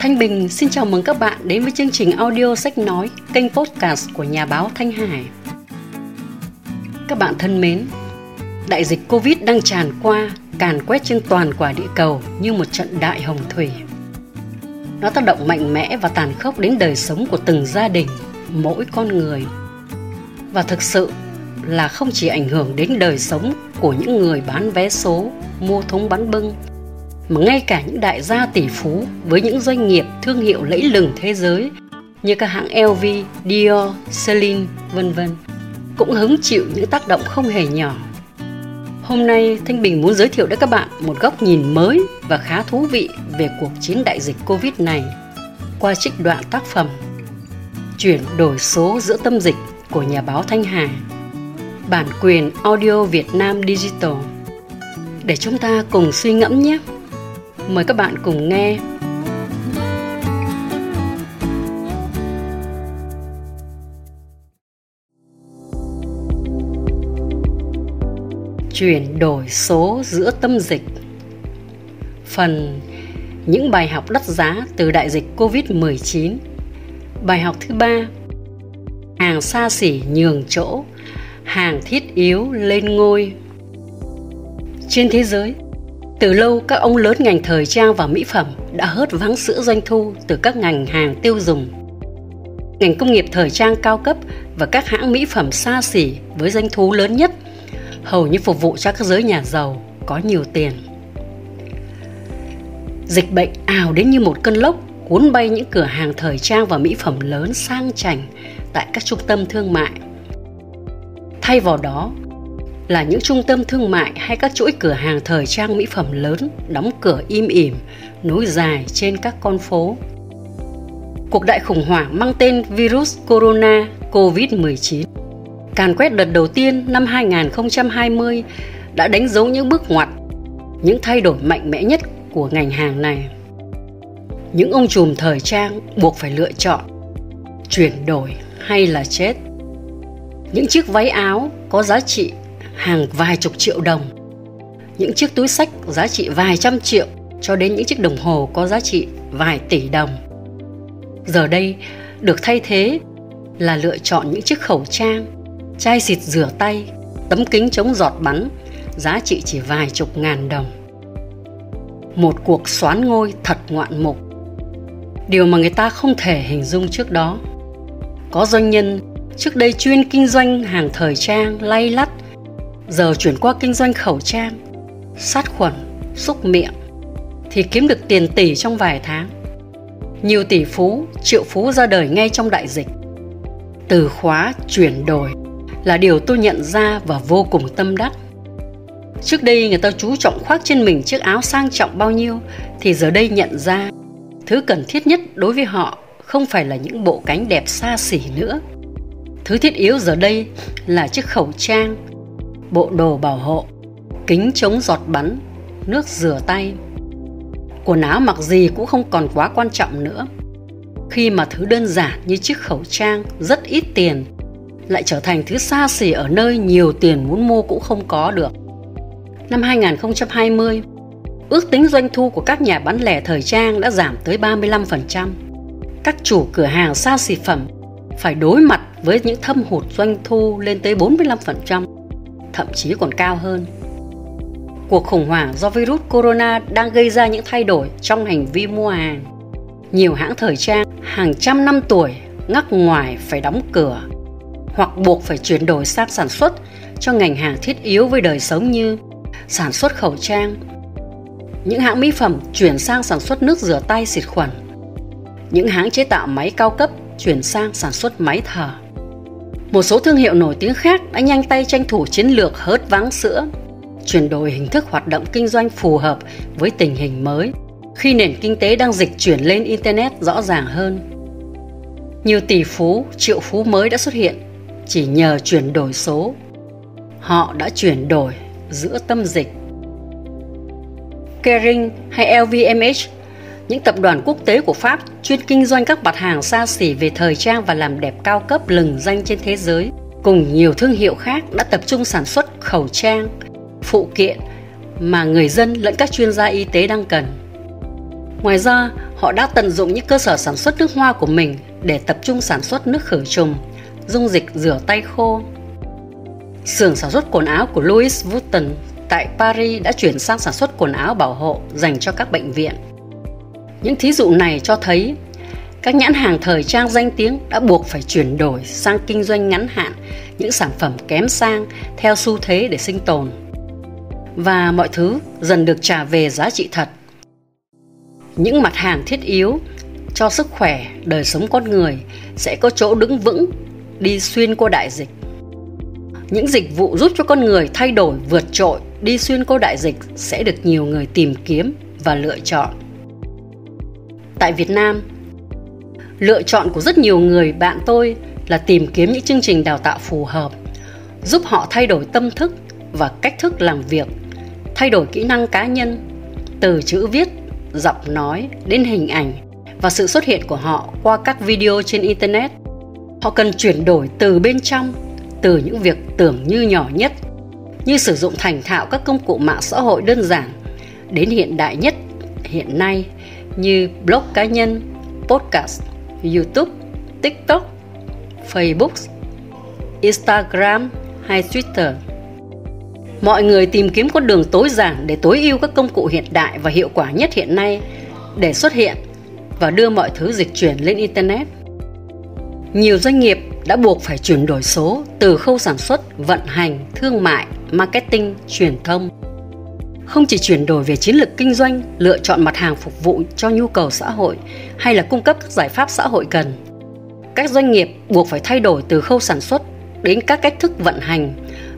Thanh Bình xin chào mừng các bạn đến với chương trình audio sách nói, kênh podcast của nhà báo Thanh Hải. Các bạn thân mến, đại dịch Covid đang tràn qua, càn quét trên toàn quả địa cầu như một trận đại hồng thủy. Nó tác động mạnh mẽ và tàn khốc đến đời sống của từng gia đình, mỗi con người. Và thực sự là không chỉ ảnh hưởng đến đời sống của những người bán vé số, mua thúng bắn bưng, mà ngay cả những đại gia tỷ phú với những doanh nghiệp thương hiệu lẫy lừng thế giới như các hãng LV, Dior, Celine, vân vân cũng hứng chịu những tác động không hề nhỏ. Hôm nay Thanh Bình muốn giới thiệu đến các bạn một góc nhìn mới và khá thú vị về cuộc chiến đại dịch Covid này qua trích đoạn tác phẩm Chuyển đổi số giữa tâm dịch của nhà báo Thanh Hà bản quyền audio Việt Nam Digital để chúng ta cùng suy ngẫm nhé. Mời các bạn cùng nghe. Chuyển đổi số giữa tâm dịch. Phần Những bài học đắt giá từ đại dịch Covid-19 Bài học thứ ba. Hàng xa xỉ nhường chỗ, Hàng thiết yếu lên ngôi. Trên thế giới từ lâu các ông lớn ngành thời trang và mỹ phẩm đã hớt vắng sữa doanh thu từ các ngành hàng tiêu dùng. Ngành công nghiệp thời trang cao cấp và các hãng mỹ phẩm xa xỉ với doanh thu lớn nhất hầu như phục vụ cho các giới nhà giàu có nhiều tiền. Dịch bệnh ào đến như một cơn lốc cuốn bay những cửa hàng thời trang và mỹ phẩm lớn sang chảnh tại các trung tâm thương mại. Thay vào đó, là những trung tâm thương mại hay các chuỗi cửa hàng thời trang mỹ phẩm lớn đóng cửa im ỉm, nối dài trên các con phố. Cuộc đại khủng hoảng mang tên virus corona COVID-19 càn quét đợt đầu tiên năm 2020 đã đánh dấu những bước ngoặt, những thay đổi mạnh mẽ nhất của ngành hàng này. Những ông trùm thời trang buộc phải lựa chọn chuyển đổi hay là chết. Những chiếc váy áo có giá trị hàng vài chục triệu đồng. Những chiếc túi sách giá trị vài trăm triệu, cho đến những chiếc đồng hồ có giá trị vài tỷ đồng. Giờ đây, được thay thế là lựa chọn những chiếc khẩu trang, chai xịt rửa tay, tấm kính chống giọt bắn, giá trị chỉ vài chục ngàn đồng. Một cuộc xoán ngôi thật ngoạn mục. Điều mà người ta không thể hình dung trước đó. Có doanh nhân trước đây chuyên kinh doanh hàng thời trang, lay lắt giờ chuyển qua kinh doanh khẩu trang, sát khuẩn, xúc miệng thì kiếm được tiền tỷ trong vài tháng. Nhiều tỷ phú, triệu phú ra đời ngay trong đại dịch. Từ khóa chuyển đổi là điều tôi nhận ra và vô cùng tâm đắc. Trước đây người ta chú trọng khoác trên mình chiếc áo sang trọng bao nhiêu thì giờ đây nhận ra thứ cần thiết nhất đối với họ không phải là những bộ cánh đẹp xa xỉ nữa. Thứ thiết yếu giờ đây là chiếc khẩu trang, bộ đồ bảo hộ, kính chống giọt bắn, nước rửa tay. Quần áo mặc gì cũng không còn quá quan trọng nữa. Khi mà thứ đơn giản như chiếc khẩu trang rất ít tiền lại trở thành thứ xa xỉ ở nơi nhiều tiền muốn mua cũng không có được. Năm 2020, ước tính doanh thu của các nhà bán lẻ thời trang đã giảm tới 35%. Các chủ cửa hàng xa xỉ phẩm phải đối mặt với những thâm hụt doanh thu lên tới 45% thậm chí còn cao hơn. Cuộc khủng hoảng do virus corona đang gây ra những thay đổi trong hành vi mua hàng. Nhiều hãng thời trang hàng trăm năm tuổi ngắc ngoài phải đóng cửa hoặc buộc phải chuyển đổi sang sản xuất cho ngành hàng thiết yếu với đời sống như sản xuất khẩu trang. Những hãng mỹ phẩm chuyển sang sản xuất nước rửa tay xịt khuẩn. Những hãng chế tạo máy cao cấp chuyển sang sản xuất máy thở. Một số thương hiệu nổi tiếng khác đã nhanh tay tranh thủ chiến lược hớt vắng sữa, chuyển đổi hình thức hoạt động kinh doanh phù hợp với tình hình mới khi nền kinh tế đang dịch chuyển lên internet rõ ràng hơn. Nhiều tỷ phú, triệu phú mới đã xuất hiện chỉ nhờ chuyển đổi số. Họ đã chuyển đổi giữa tâm dịch. Kering hay LVMH những tập đoàn quốc tế của Pháp chuyên kinh doanh các mặt hàng xa xỉ về thời trang và làm đẹp cao cấp lừng danh trên thế giới, cùng nhiều thương hiệu khác đã tập trung sản xuất khẩu trang, phụ kiện mà người dân lẫn các chuyên gia y tế đang cần. Ngoài ra, họ đã tận dụng những cơ sở sản xuất nước hoa của mình để tập trung sản xuất nước khử trùng, dung dịch rửa tay khô. Xưởng sản xuất quần áo của Louis Vuitton tại Paris đã chuyển sang sản xuất quần áo bảo hộ dành cho các bệnh viện. Những thí dụ này cho thấy các nhãn hàng thời trang danh tiếng đã buộc phải chuyển đổi sang kinh doanh ngắn hạn những sản phẩm kém sang theo xu thế để sinh tồn. Và mọi thứ dần được trả về giá trị thật. Những mặt hàng thiết yếu cho sức khỏe, đời sống con người sẽ có chỗ đứng vững đi xuyên qua đại dịch. Những dịch vụ giúp cho con người thay đổi vượt trội đi xuyên qua đại dịch sẽ được nhiều người tìm kiếm và lựa chọn. Tại Việt Nam, lựa chọn của rất nhiều người bạn tôi là tìm kiếm những chương trình đào tạo phù hợp giúp họ thay đổi tâm thức và cách thức làm việc thay đổi kỹ năng cá nhân từ chữ viết giọng nói đến hình ảnh và sự xuất hiện của họ qua các video trên internet. Họ cần chuyển đổi từ bên trong từ những việc tưởng như nhỏ nhất như sử dụng thành thạo các công cụ mạng xã hội đơn giản đến hiện đại nhất hiện nay như blog cá nhân podcast YouTube, TikTok, Facebook, Instagram hay Twitter. Mọi người tìm kiếm con đường tối giản để tối ưu các công cụ hiện đại và hiệu quả nhất hiện nay để xuất hiện và đưa mọi thứ dịch chuyển lên Internet. Nhiều doanh nghiệp đã buộc phải chuyển đổi số từ khâu sản xuất, vận hành, thương mại, marketing, truyền thông. Không chỉ chuyển đổi về chiến lược kinh doanh, lựa chọn mặt hàng phục vụ cho nhu cầu xã hội hay là cung cấp các giải pháp xã hội cần. Các doanh nghiệp buộc phải thay đổi từ khâu sản xuất đến các cách thức vận hành,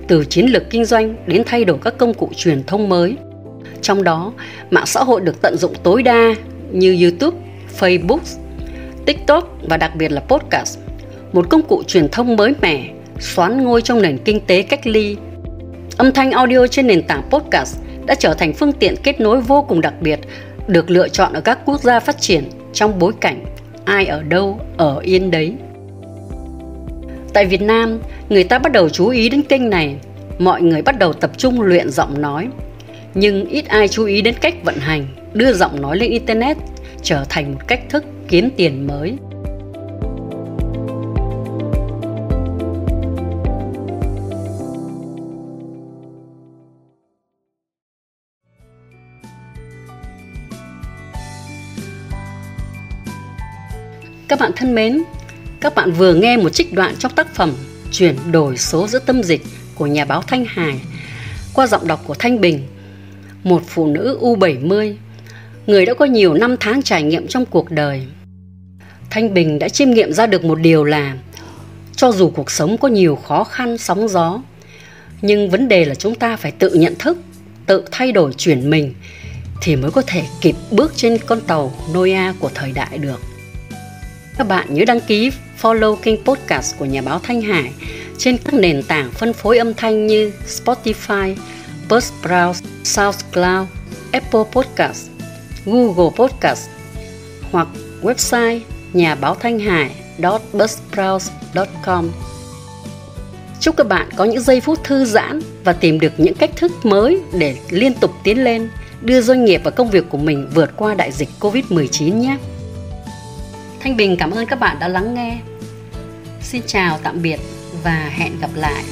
từ chiến lược kinh doanh đến thay đổi các công cụ truyền thông mới. Trong đó, mạng xã hội được tận dụng tối đa như YouTube, Facebook, TikTok và đặc biệt là podcast, một công cụ truyền thông mới mẻ, xoán ngôi trong nền kinh tế cách ly. Âm thanh audio trên nền tảng podcast đã trở thành phương tiện kết nối vô cùng đặc biệt, được lựa chọn ở các quốc gia phát triển trong bối cảnh ai ở đâu ở yên đấy. Tại Việt Nam, người ta bắt đầu chú ý đến kênh này, mọi người bắt đầu tập trung luyện giọng nói. Nhưng ít ai chú ý đến cách vận hành, đưa giọng nói lên Internet trở thành một cách thức kiếm tiền mới. Các bạn thân mến, các bạn vừa nghe một trích đoạn trong tác phẩm Chuyển đổi số giữa tâm dịch của nhà báo Thanh Hải qua giọng đọc của Thanh Bình, một phụ nữ U70, người đã có nhiều năm tháng trải nghiệm trong cuộc đời. Thanh Bình đã chiêm nghiệm ra được một điều là cho dù cuộc sống có nhiều khó khăn, sóng gió, nhưng vấn đề là chúng ta phải tự nhận thức, tự thay đổi chuyển mình thì mới có thể kịp bước trên con tàu Noah của thời đại được. Các bạn nhớ đăng ký follow kênh podcast của nhà báo Thanh Hải trên các nền tảng phân phối âm thanh như Spotify, Buzzsprout, SoundCloud, Apple Podcast, Google Podcast hoặc website nhà báo thanh hải buzzsprout.com Chúc các bạn có những giây phút thư giãn và tìm được những cách thức mới để liên tục tiến lên, đưa doanh nghiệp và công việc của mình vượt qua đại dịch Covid-19 nhé. Thanh Bình cảm ơn các bạn đã lắng nghe. Xin chào, tạm biệt và hẹn gặp lại.